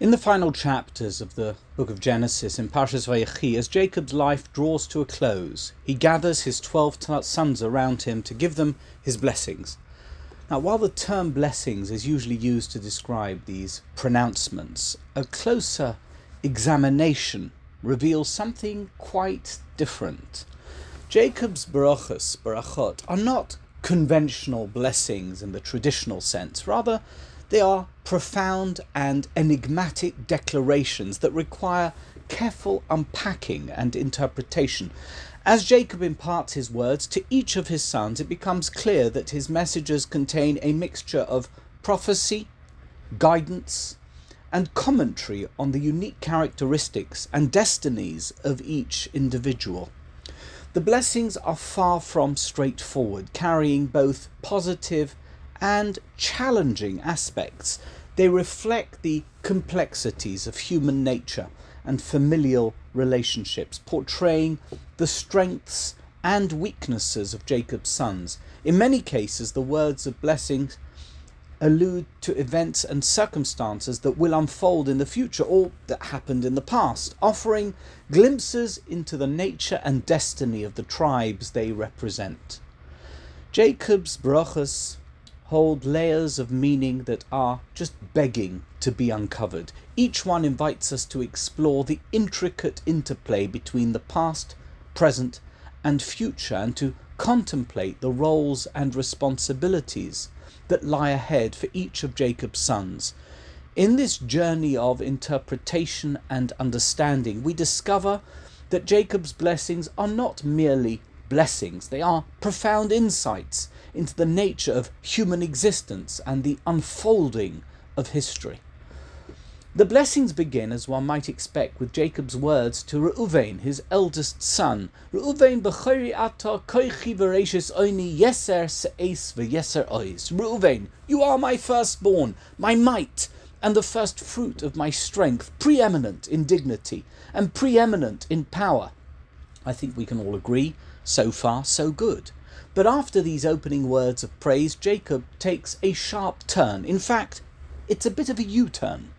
In the final chapters of the book of Genesis in Parshas Vayechi, as Jacob's life draws to a close, he gathers his twelve sons around him to give them his blessings. Now, while the term blessings is usually used to describe these pronouncements, a closer examination reveals something quite different. Jacob's barachas, barachot, are not conventional blessings in the traditional sense. Rather, they are profound and enigmatic declarations that require careful unpacking and interpretation. As Jacob imparts his words to each of his sons, it becomes clear that his messages contain a mixture of prophecy, guidance, and commentary on the unique characteristics and destinies of each individual. The blessings are far from straightforward, carrying both positive and challenging aspects. They reflect the complexities of human nature and familial relationships, portraying the strengths and weaknesses of Jacob's sons. In many cases, the words of blessings allude to events and circumstances that will unfold in the future or that happened in the past, offering glimpses into the nature and destiny of the tribes they represent. Jacob's brachas hold layers of meaning that are just begging to be uncovered. Each one invites us to explore the intricate interplay between the past, present, and future and to contemplate the roles and responsibilities that lie ahead for each of Jacob's sons. In this journey of interpretation and understanding, we discover that Jacob's blessings are not merely blessings, they are profound insights into the nature of human existence and the unfolding of history. The blessings begin, as one might expect, with Jacob's words to Reuven, his eldest son. Reuven. Reuven, you are my firstborn, my might, and the first fruit of my strength, preeminent in dignity and preeminent in power. I think we can all agree, so far so good. But after these opening words of praise, Jacob takes a sharp turn. In fact, it's a bit of a U-turn.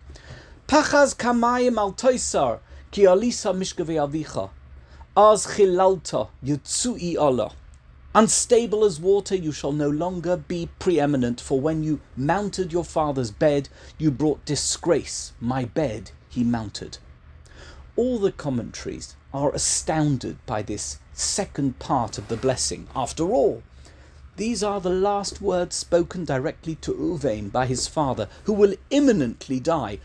Pachaz kamayim al ki alisa avicha. Az chilalta yutsui. Unstable as water, you shall no longer be preeminent, for when you mounted your father's bed, you brought disgrace. My bed he mounted. All the commentaries are astounded by this second part of the blessing. After all, these are the last words spoken directly to Reuven by his father, who will imminently die,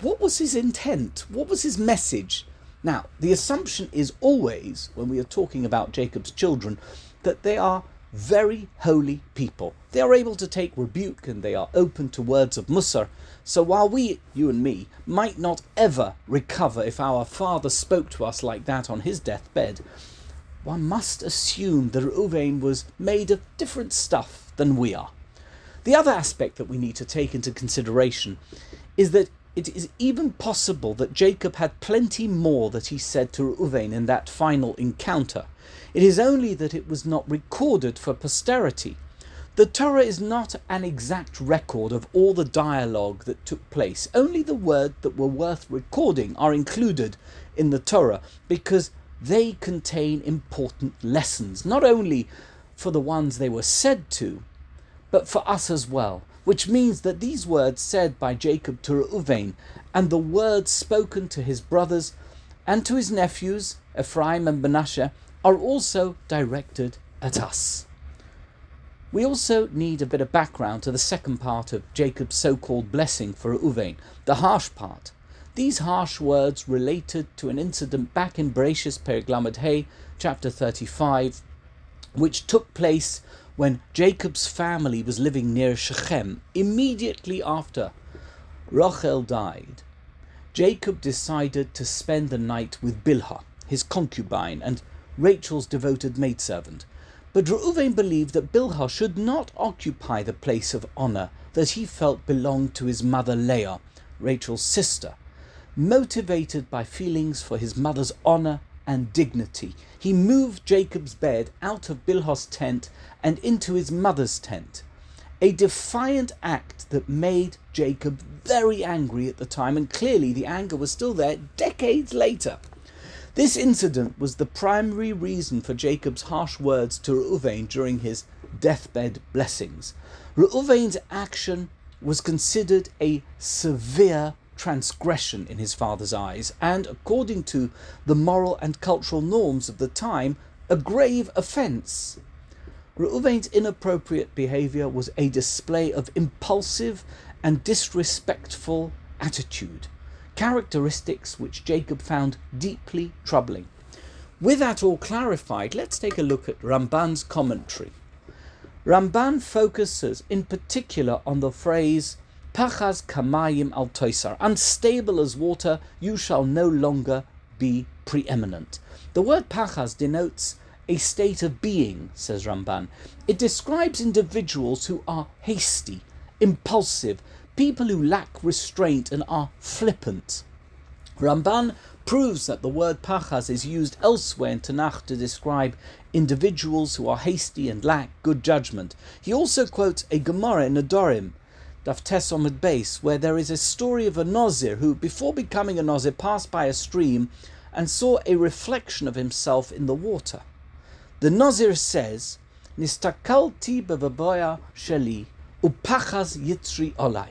what was his intent? What was his message? Now, the assumption is always, when we are talking about Jacob's children, that they are very holy people. They are able to take rebuke and they are open to words of Musar. So while we, you and me, might not ever recover if our father spoke to us like that on his deathbed, one must assume that Reuven was made of different stuff than we are. The other aspect that we need to take into consideration is that it is even possible that Jacob had plenty more that he said to Reuven in that final encounter. It is only that it was not recorded for posterity. The Torah is not an exact record of all the dialogue that took place. Only the words that were worth recording are included in the Torah because they contain important lessons, not only for the ones they were said to, but for us as well which means that these words said by Jacob to Reuven and the words spoken to his brothers and to his nephews, Ephraim and Manasseh, are also directed at us. We also need a bit of background to the second part of Jacob's so called blessing for Reuven, the harsh part. These harsh words related to an incident back in Bereshis Perek Hey, chapter 35, which took place when Jacob's family was living near Shechem, immediately after Rachel died, Jacob decided to spend the night with Bilhah, his concubine and Rachel's devoted maidservant. But Reuven believed that Bilhah should not occupy the place of honour that he felt belonged to his mother Leah, Rachel's sister. Motivated by feelings for his mother's honour and dignity, he moved Jacob's bed out of Bilhah's tent and into his mother's tent, a defiant act that made Jacob very angry at the time, and clearly the anger was still there decades later. This incident was the primary reason for Jacob's harsh words to Reuven during his deathbed blessings. Reuven's action was considered a severe transgression in his father's eyes, and according to the moral and cultural norms of the time, a grave offence. Reuven's inappropriate behaviour was a display of impulsive and disrespectful attitude, characteristics which Jacob found deeply troubling. With that all clarified, let's take a look at Ramban's commentary. Ramban focuses in particular on the phrase Pachas kamayim al toisar, unstable as water, you shall no longer be preeminent. The word pachas denotes a state of being, says Ramban. It describes individuals who are hasty, impulsive, people who lack restraint and are flippant. Ramban proves that the word pachas is used elsewhere in Tanakh to describe individuals who are hasty and lack good judgment. He also quotes a Gemara in Nedarim Daf Tesomid base, where there is a story of a Nazir who, before becoming a Nazir, passed by a stream and saw a reflection of himself in the water. The Nazir says, Nistakalti bevaboya sheli upachas yitzri olai.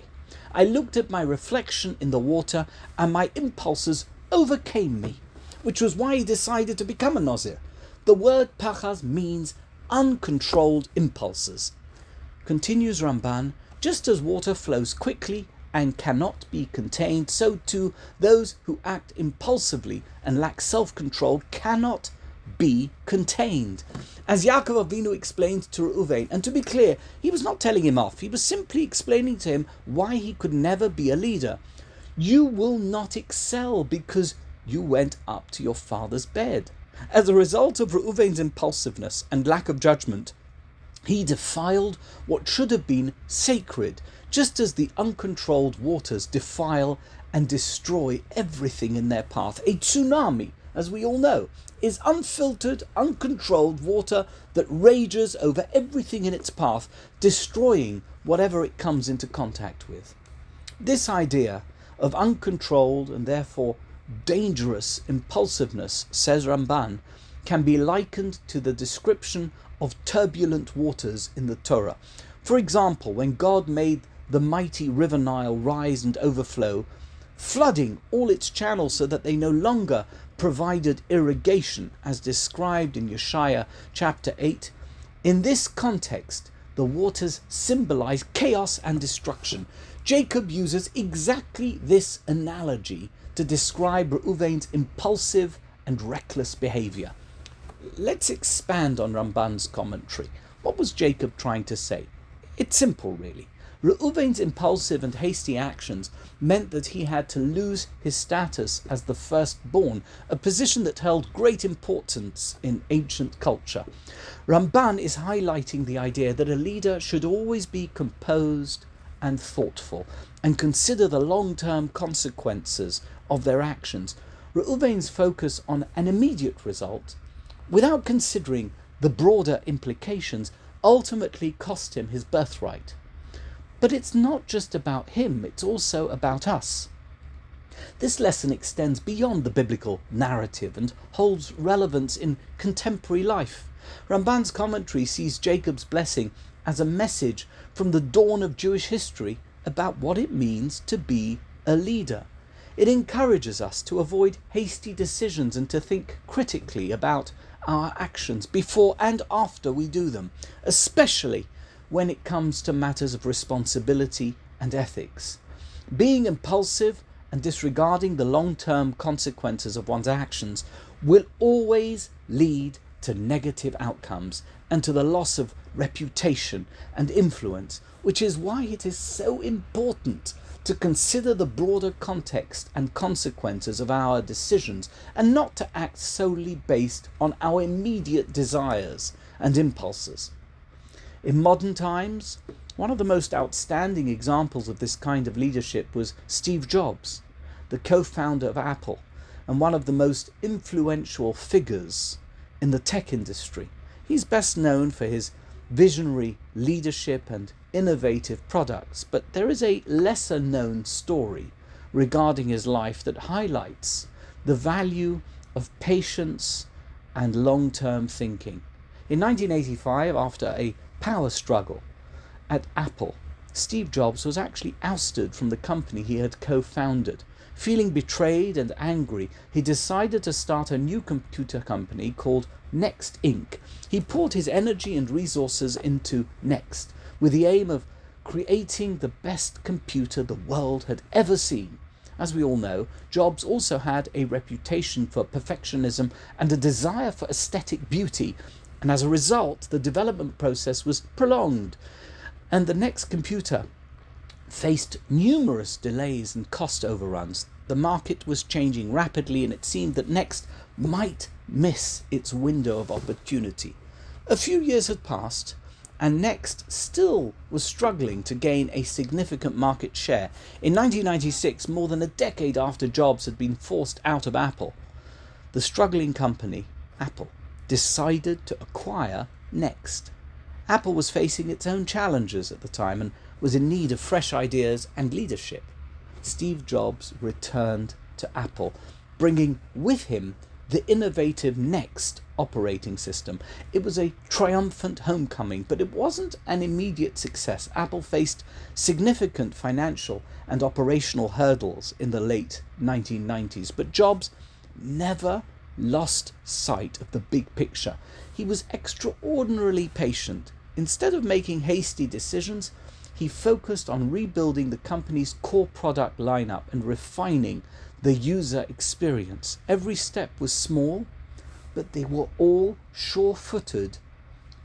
I looked at my reflection in the water and my impulses overcame me, which was why he decided to become a Nazir. The word pachas means uncontrolled impulses. Continues Ramban, just as water flows quickly and cannot be contained, so too those who act impulsively and lack self control cannot be contained. As Yaakov Avinu explained to Reuven, and to be clear, he was not telling him off, he was simply explaining to him why he could never be a leader. You will not excel because you went up to your father's bed. As a result of Reuven's impulsiveness and lack of judgment, he defiled what should have been sacred, just as the uncontrolled waters defile and destroy everything in their path. A tsunami, as we all know, is unfiltered, uncontrolled water that rages over everything in its path, destroying whatever it comes into contact with. This idea of uncontrolled and therefore dangerous impulsiveness, says Ramban, can be likened to the description of turbulent waters in the Torah. For example, when God made the mighty river Nile rise and overflow, flooding all its channels so that they no longer provided irrigation, as described in Yeshaya chapter 8. In this context, the waters symbolize chaos and destruction. Jacob uses exactly this analogy to describe Reuven's impulsive and reckless behavior. Let's expand on Ramban's commentary. What was Jacob trying to say? It's simple, really. Reuven's impulsive and hasty actions meant that he had to lose his status as the firstborn, a position that held great importance in ancient culture. Ramban is highlighting the idea that a leader should always be composed and thoughtful and consider the long term consequences of their actions. Reuven's focus on an immediate result without considering the broader implications, ultimately cost him his birthright. But it's not just about him, it's also about us. This lesson extends beyond the biblical narrative and holds relevance in contemporary life. Ramban's commentary sees Jacob's blessing as a message from the dawn of Jewish history about what it means to be a leader. It encourages us to avoid hasty decisions and to think critically about our actions before and after we do them, especially when it comes to matters of responsibility and ethics. Being impulsive and disregarding the long term consequences of one's actions will always lead to negative outcomes and to the loss of reputation and influence, which is why it is so important to consider the broader context and consequences of our decisions and not to act solely based on our immediate desires and impulses. In modern times, one of the most outstanding examples of this kind of leadership was Steve Jobs, the co founder of Apple and one of the most influential figures in the tech industry. He's best known for his visionary leadership and innovative products, but there is a lesser known story regarding his life that highlights the value of patience and long term thinking. In 1985, after a power struggle at Apple, Steve Jobs was actually ousted from the company he had co founded. Feeling betrayed and angry, he decided to start a new computer company called Next Inc. He poured his energy and resources into Next with the aim of creating the best computer the world had ever seen. As we all know, Jobs also had a reputation for perfectionism and a desire for aesthetic beauty, and as a result, the development process was prolonged. And the next computer faced numerous delays and cost overruns. The market was changing rapidly, and it seemed that Next might miss its window of opportunity. A few years had passed, and Next still was struggling to gain a significant market share. In 1996, more than a decade after Jobs had been forced out of Apple, the struggling company, Apple, decided to acquire Next. Apple was facing its own challenges at the time and was in need of fresh ideas and leadership. Steve Jobs returned to Apple, bringing with him the innovative Next operating system. It was a triumphant homecoming, but it wasn't an immediate success. Apple faced significant financial and operational hurdles in the late 1990s, but Jobs never lost sight of the big picture. He was extraordinarily patient. Instead of making hasty decisions, he focused on rebuilding the company's core product lineup and refining the user experience. Every step was small, but they were all sure footed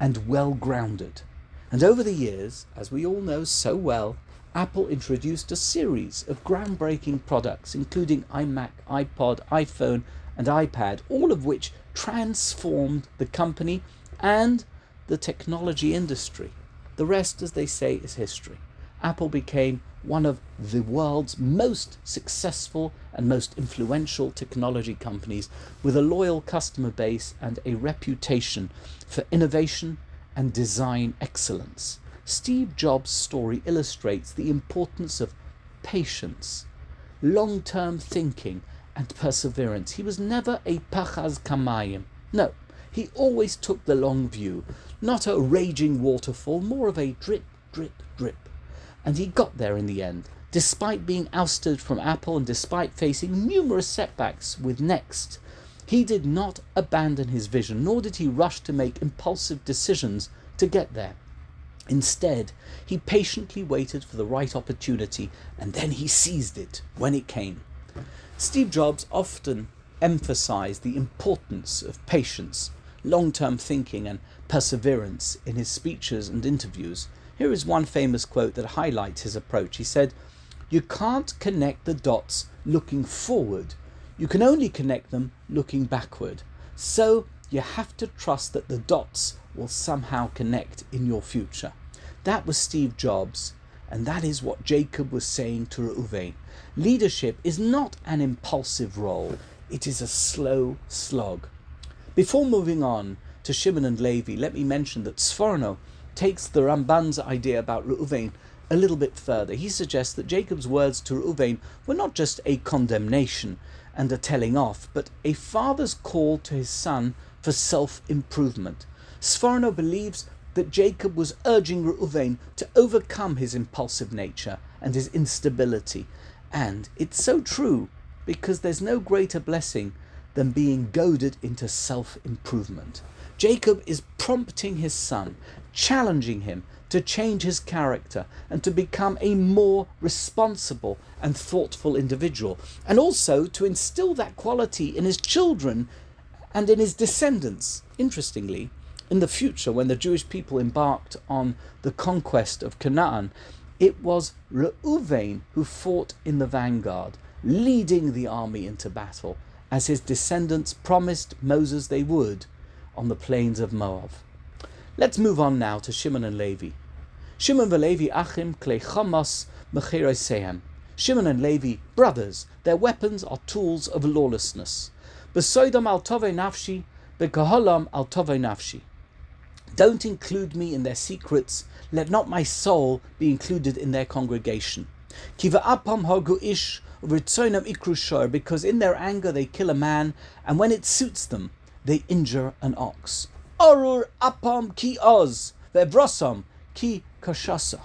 and well grounded. And over the years, as we all know so well, Apple introduced a series of groundbreaking products, including iMac, iPod, iPhone, and iPad, all of which transformed the company and the technology industry. The rest, as they say, is history. Apple became one of the world's most successful and most influential technology companies with a loyal customer base and a reputation for innovation and design excellence. Steve Jobs' story illustrates the importance of patience, long term thinking, and perseverance. He was never a pachas kamayim. No, he always took the long view, not a raging waterfall, more of a drip, drip, drip and he got there in the end, despite being ousted from Apple and despite facing numerous setbacks with Next. He did not abandon his vision, nor did he rush to make impulsive decisions to get there. Instead, he patiently waited for the right opportunity and then he seized it when it came. Steve Jobs often emphasized the importance of patience, long term thinking, and perseverance in his speeches and interviews. Here is one famous quote that highlights his approach. He said, You can't connect the dots looking forward, you can only connect them looking backward. So you have to trust that the dots will somehow connect in your future. That was Steve Jobs, and that is what Jacob was saying to Reuven. Leadership is not an impulsive role, it is a slow slog. Before moving on to Shimon and Levi, let me mention that Sforno takes the Ramban's idea about Reuven a little bit further. He suggests that Jacob's words to Reuven were not just a condemnation and a telling off, but a father's call to his son for self improvement. Sforno believes that Jacob was urging Reuven to overcome his impulsive nature and his instability. And it's so true because there's no greater blessing than being goaded into self improvement. Jacob is prompting his son, challenging him to change his character and to become a more responsible and thoughtful individual, and also to instill that quality in his children and in his descendants. Interestingly, in the future, when the Jewish people embarked on the conquest of Canaan, it was Reuven who fought in the vanguard, leading the army into battle, as his descendants promised Moses they would on the plains of Moab. Let's move on now to Shimon and Levi. Shimon and Levi achim klei chamos mechirosehem. Shimon and Levi, brothers, their weapons are tools of lawlessness. Besoidam al tove nafshi, bekoholam al tove nafshi. Don't include me in their secrets. Let not my soul be included in their congregation. Kiva because in their anger they kill a man, and when it suits them, they injure an ox. Arur apam ki oz, ve'vrosam ki kashasa.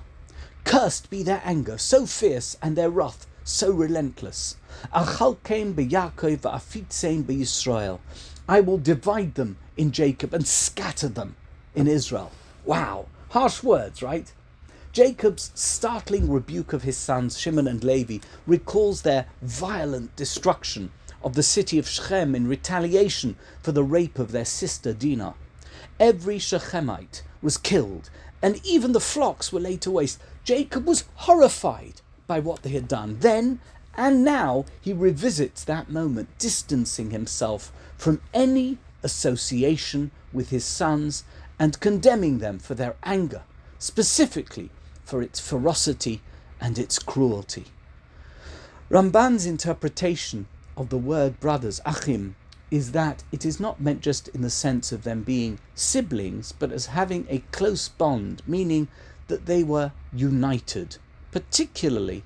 Cursed be their anger, so fierce, and their wrath, so relentless. Achalkeim beYaakov va'afitzeim beYisrael. I will divide them in Jacob and scatter them in Israel. Wow, harsh words, right? Jacob's startling rebuke of his sons Shimon and Levi recalls their violent destruction of the city of Shechem in retaliation for the rape of their sister Dinah. Every Shechemite was killed, and even the flocks were laid to waste. Jacob was horrified by what they had done. Then and now he revisits that moment, distancing himself from any association with his sons and condemning them for their anger, specifically for its ferocity and its cruelty. Ramban's interpretation of the word brothers, achim, is that it is not meant just in the sense of them being siblings, but as having a close bond, meaning that they were united, particularly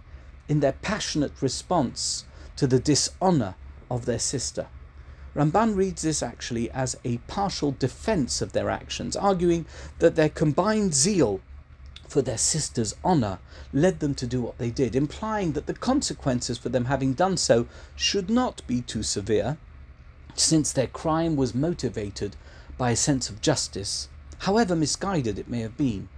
in their passionate response to the dishonour of their sister. Ramban reads this actually as a partial defence of their actions, arguing that their combined zeal for their sister's honour led them to do what they did, implying that the consequences for them having done so should not be too severe, since their crime was motivated by a sense of justice, however misguided it may have been.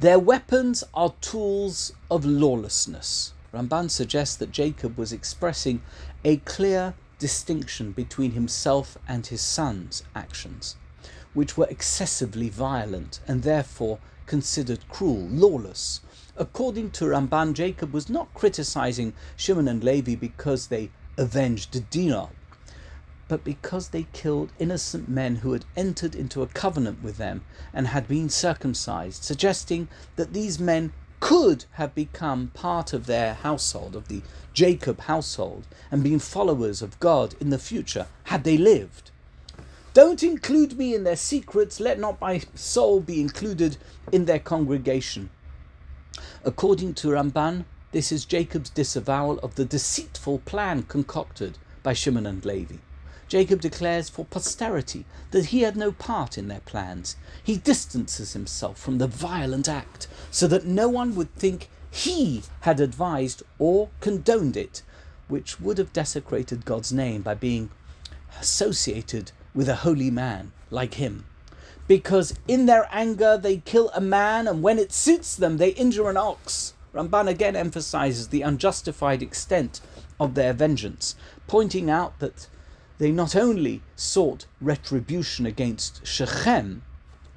Their weapons are tools of lawlessness. Ramban suggests that Jacob was expressing a clear distinction between himself and his son's actions, which were excessively violent and therefore considered cruel, lawless. According to Ramban, Jacob was not criticizing Shimon and Levi because they avenged Dinah, but because they killed innocent men who had entered into a covenant with them and had been circumcised, suggesting that these men could have become part of their household, of the Jacob household, and been followers of God in the future had they lived. Don't include me in their secrets, let not my soul be included in their congregation. According to Ramban, this is Jacob's disavowal of the deceitful plan concocted by Shimon and Levi. Jacob declares for posterity that he had no part in their plans. He distances himself from the violent act so that no one would think he had advised or condoned it, which would have desecrated God's name by being associated with a holy man like him. Because in their anger they kill a man, and when it suits them they injure an ox. Ramban again emphasizes the unjustified extent of their vengeance, pointing out that they not only sought retribution against Shechem,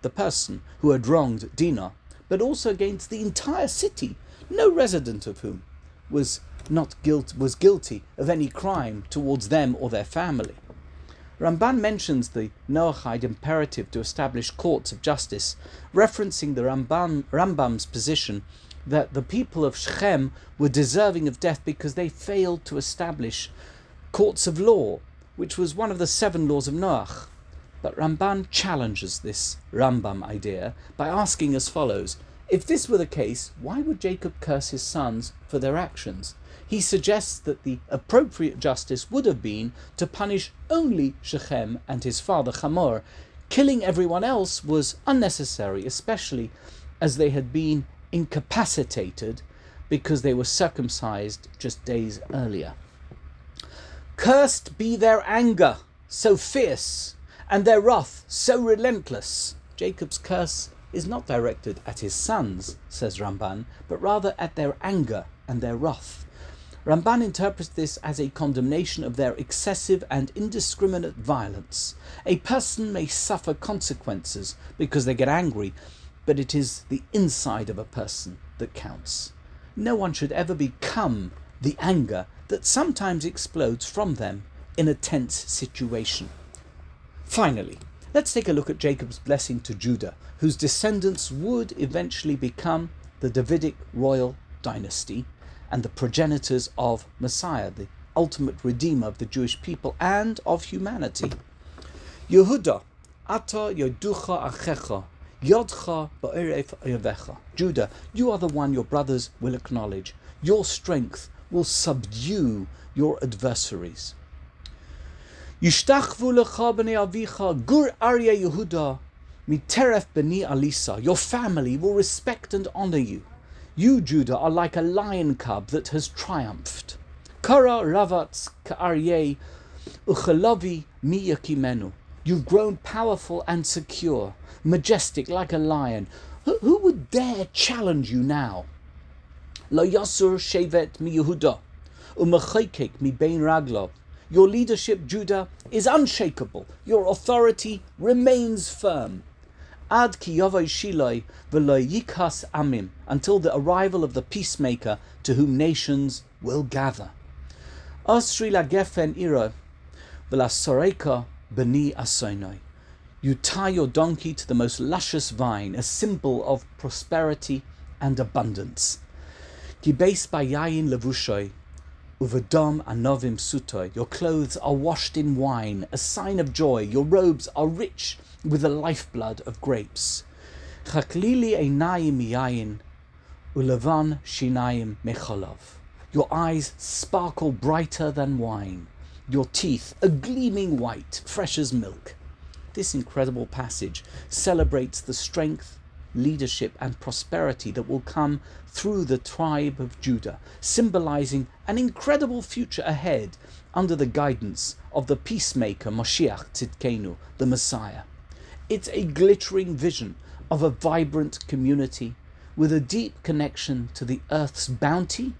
the person who had wronged Dinah, but also against the entire city, no resident of whom was not guilt was guilty of any crime towards them or their family. Ramban mentions the Noahide imperative to establish courts of justice, referencing the Rambam, Rambam's position that the people of Shechem were deserving of death because they failed to establish courts of law, which was one of the seven laws of Noach. But Ramban challenges this Rambam idea by asking as follows If this were the case, why would Jacob curse his sons for their actions? He suggests that the appropriate justice would have been to punish only Shechem and his father Hamor. Killing everyone else was unnecessary, especially as they had been incapacitated because they were circumcised just days earlier. Cursed be their anger, so fierce, and their wrath, so relentless. Jacob's curse is not directed at his sons, says Ramban, but rather at their anger and their wrath. Ramban interprets this as a condemnation of their excessive and indiscriminate violence. A person may suffer consequences because they get angry, but it is the inside of a person that counts. No one should ever become the anger that sometimes explodes from them in a tense situation. Finally, let's take a look at Jacob's blessing to Judah, whose descendants would eventually become the Davidic royal dynasty and the progenitors of Messiah, the ultimate redeemer of the Jewish people and of humanity. Yehuda, Ata yoducha achecha, yodcha ba'eref yavecha. Judah, you are the one your brothers will acknowledge. Your strength will subdue your adversaries. Yishtachvu lecha b'nei avicha, gur arya Yehuda, miteref b'ni alisa. Your family will respect and honor you. You, Judah, are like a lion cub that has triumphed. Kara ravatz ka'aryeh uchelavi miyakimenu. You've grown powerful and secure, majestic like a lion. Who, who would dare challenge you now? Lo yasur shevet mi Yehuda, u'mechaykek mi bein raglov. Your leadership, Judah, is unshakable. Your authority remains firm. Ad ki yavai shiloi v'lo yikas amim, until the arrival of the peacemaker to whom nations will gather. Asri la gefen ira v'la soreka b'ni asoinoi. You tie your donkey to the most luscious vine, a symbol of prosperity and abundance. Ki beis bayayin levushoi, Uvadom anovim sutoi. Your clothes are washed in wine, a sign of joy. Your robes are rich with the lifeblood of grapes. Chaklili einayim yayin, ulevan shinayim mecholov. Your eyes sparkle brighter than wine. Your teeth a gleaming white, fresh as milk. This incredible passage celebrates the strength, leadership, and prosperity that will come through the tribe of Judah, symbolizing an incredible future ahead under the guidance of the peacemaker Moshiach Tzidkenu, the Messiah. It's a glittering vision of a vibrant community with a deep connection to the earth's bounty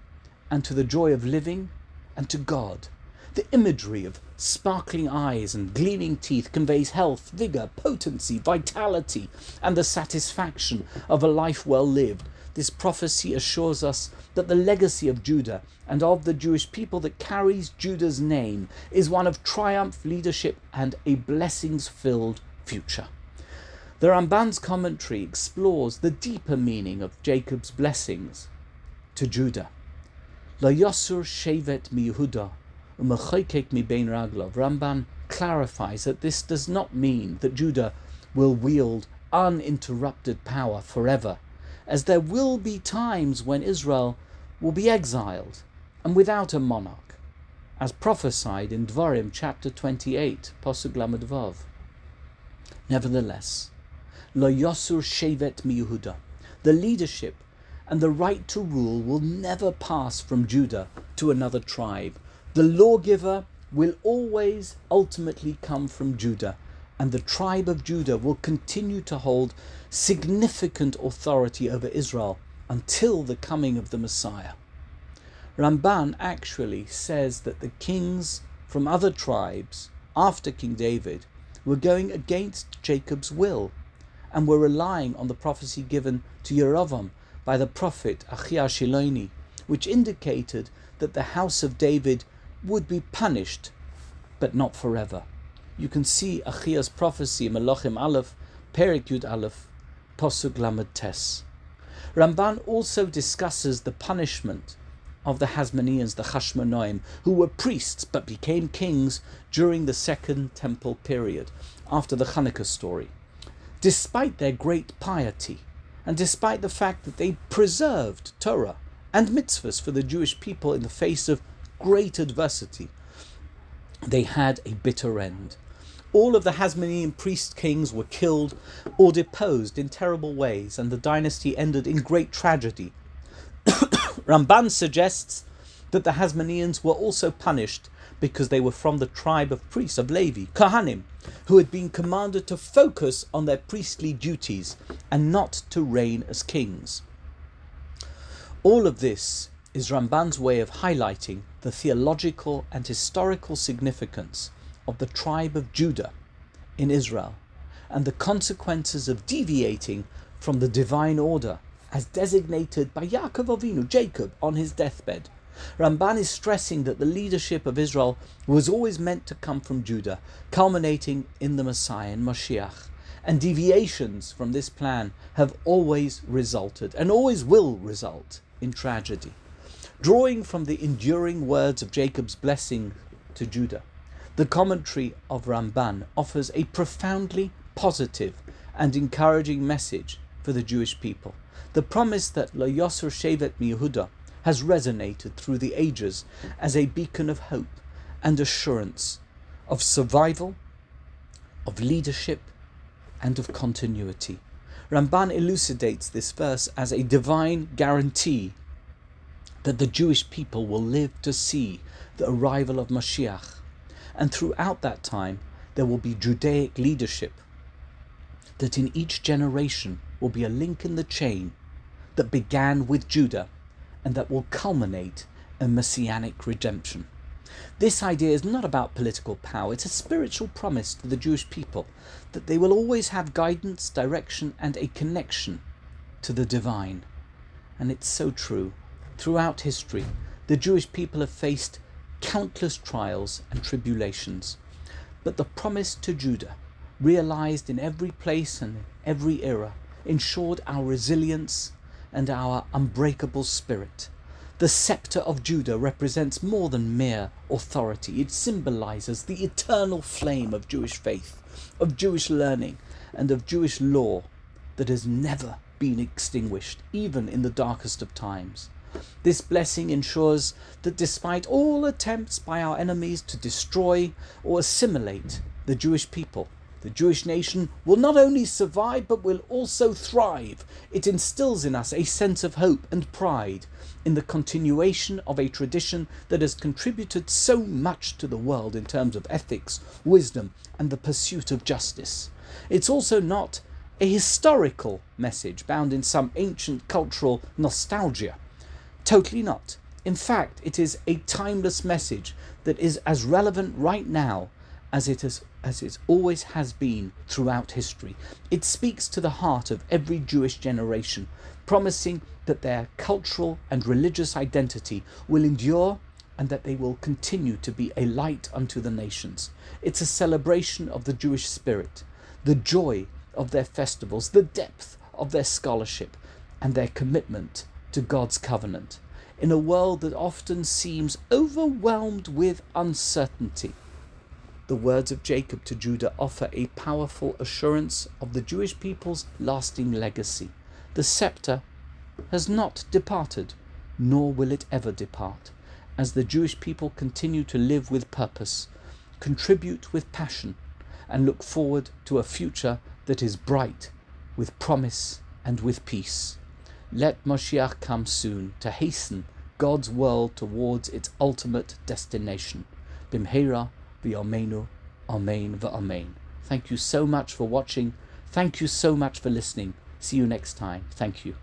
and to the joy of living and to God. The imagery of sparkling eyes and gleaming teeth conveys health, vigour, potency, vitality, and the satisfaction of a life well lived. This prophecy assures us that the legacy of Judah and of the Jewish people that carries Judah's name is one of triumph, leadership, and a blessings filled future. The Ramban's commentary explores the deeper meaning of Jacob's blessings to Judah. La Yosur Shevet mi Ramban clarifies that this does not mean that Judah will wield uninterrupted power forever, as there will be times when Israel will be exiled and without a monarch, as prophesied in Dvarim chapter 28, Posuk Lamed Vav. Nevertheless, Lo Yosur Shevet mi Yehuda, the leadership and the right to rule will never pass from Judah to another tribe. The lawgiver will always ultimately come from Judah, and the tribe of Judah will continue to hold significant authority over Israel until the coming of the Messiah. Ramban actually says that the kings from other tribes after King David were going against Jacob's will and were relying on the prophecy given to Yerovam by the prophet Achia Shiloni, which indicated that the house of David would be punished, but not forever. You can see Achia's prophecy in Malachim Aleph, Perek Yud Aleph, Posuk Lamed Tes. Ramban also discusses the punishment of the Hasmoneans, the Hashmonaim, who were priests but became kings during the Second Temple period, after the Hanukkah story. Despite their great piety, and despite the fact that they preserved Torah and mitzvahs for the Jewish people in the face of great adversity, they had a bitter end. All of the Hasmonean priest kings were killed or deposed in terrible ways, and the dynasty ended in great tragedy. Ramban suggests that the Hasmoneans were also punished because they were from the tribe of priests of Levi, Kohanim, who had been commanded to focus on their priestly duties and not to reign as kings. All of this is Ramban's way of highlighting the theological and historical significance of the tribe of Judah in Israel and the consequences of deviating from the divine order as designated by Yaakov Avinu, Jacob, on his deathbed. Ramban is stressing that the leadership of Israel was always meant to come from Judah, culminating in the Messiah and Mashiach. And deviations from this plan have always resulted and always will result in tragedy. Drawing from the enduring words of Jacob's blessing to Judah, the commentary of Ramban offers a profoundly positive and encouraging message for the Jewish people. The promise that Lo Yosser Shevet Yehuda has resonated through the ages as a beacon of hope and assurance of survival, of leadership, and of continuity. Ramban elucidates this verse as a divine guarantee that the Jewish people will live to see the arrival of Mashiach, and throughout that time there will be Judaic leadership, that in each generation will be a link in the chain that began with Judah and that will culminate in messianic redemption. This idea is not about political power, it's a spiritual promise to the Jewish people that they will always have guidance, direction, and a connection to the divine. And it's so true. Throughout history, the Jewish people have faced countless trials and tribulations. But the promise to Judah, realized in every place and every era, ensured our resilience and our unbreakable spirit. The scepter of Judah represents more than mere authority. It symbolizes the eternal flame of Jewish faith, of Jewish learning, and of Jewish law that has never been extinguished, even in the darkest of times. This blessing ensures that despite all attempts by our enemies to destroy or assimilate the Jewish people, the Jewish nation will not only survive but will also thrive. It instills in us a sense of hope and pride in the continuation of a tradition that has contributed so much to the world in terms of ethics, wisdom, and the pursuit of justice. It's also not a historical message bound in some ancient cultural nostalgia. Totally not. In fact, it is a timeless message that is as relevant right now as it as it always has been throughout history. It speaks to the heart of every Jewish generation, promising that their cultural and religious identity will endure and that they will continue to be a light unto the nations. It's a celebration of the Jewish spirit, the joy of their festivals, the depth of their scholarship, and their commitment to God's covenant. In a world that often seems overwhelmed with uncertainty, the words of Jacob to Judah offer a powerful assurance of the Jewish people's lasting legacy. The scepter has not departed, nor will it ever depart, as the Jewish people continue to live with purpose, contribute with passion, and look forward to a future that is bright with promise and with peace. Let Moshiach come soon to hasten God's world towards its ultimate destination. Bimhera v'Ameinu, Amen v'Amen. Thank you so much for watching. Thank you so much for listening. See you next time. Thank you.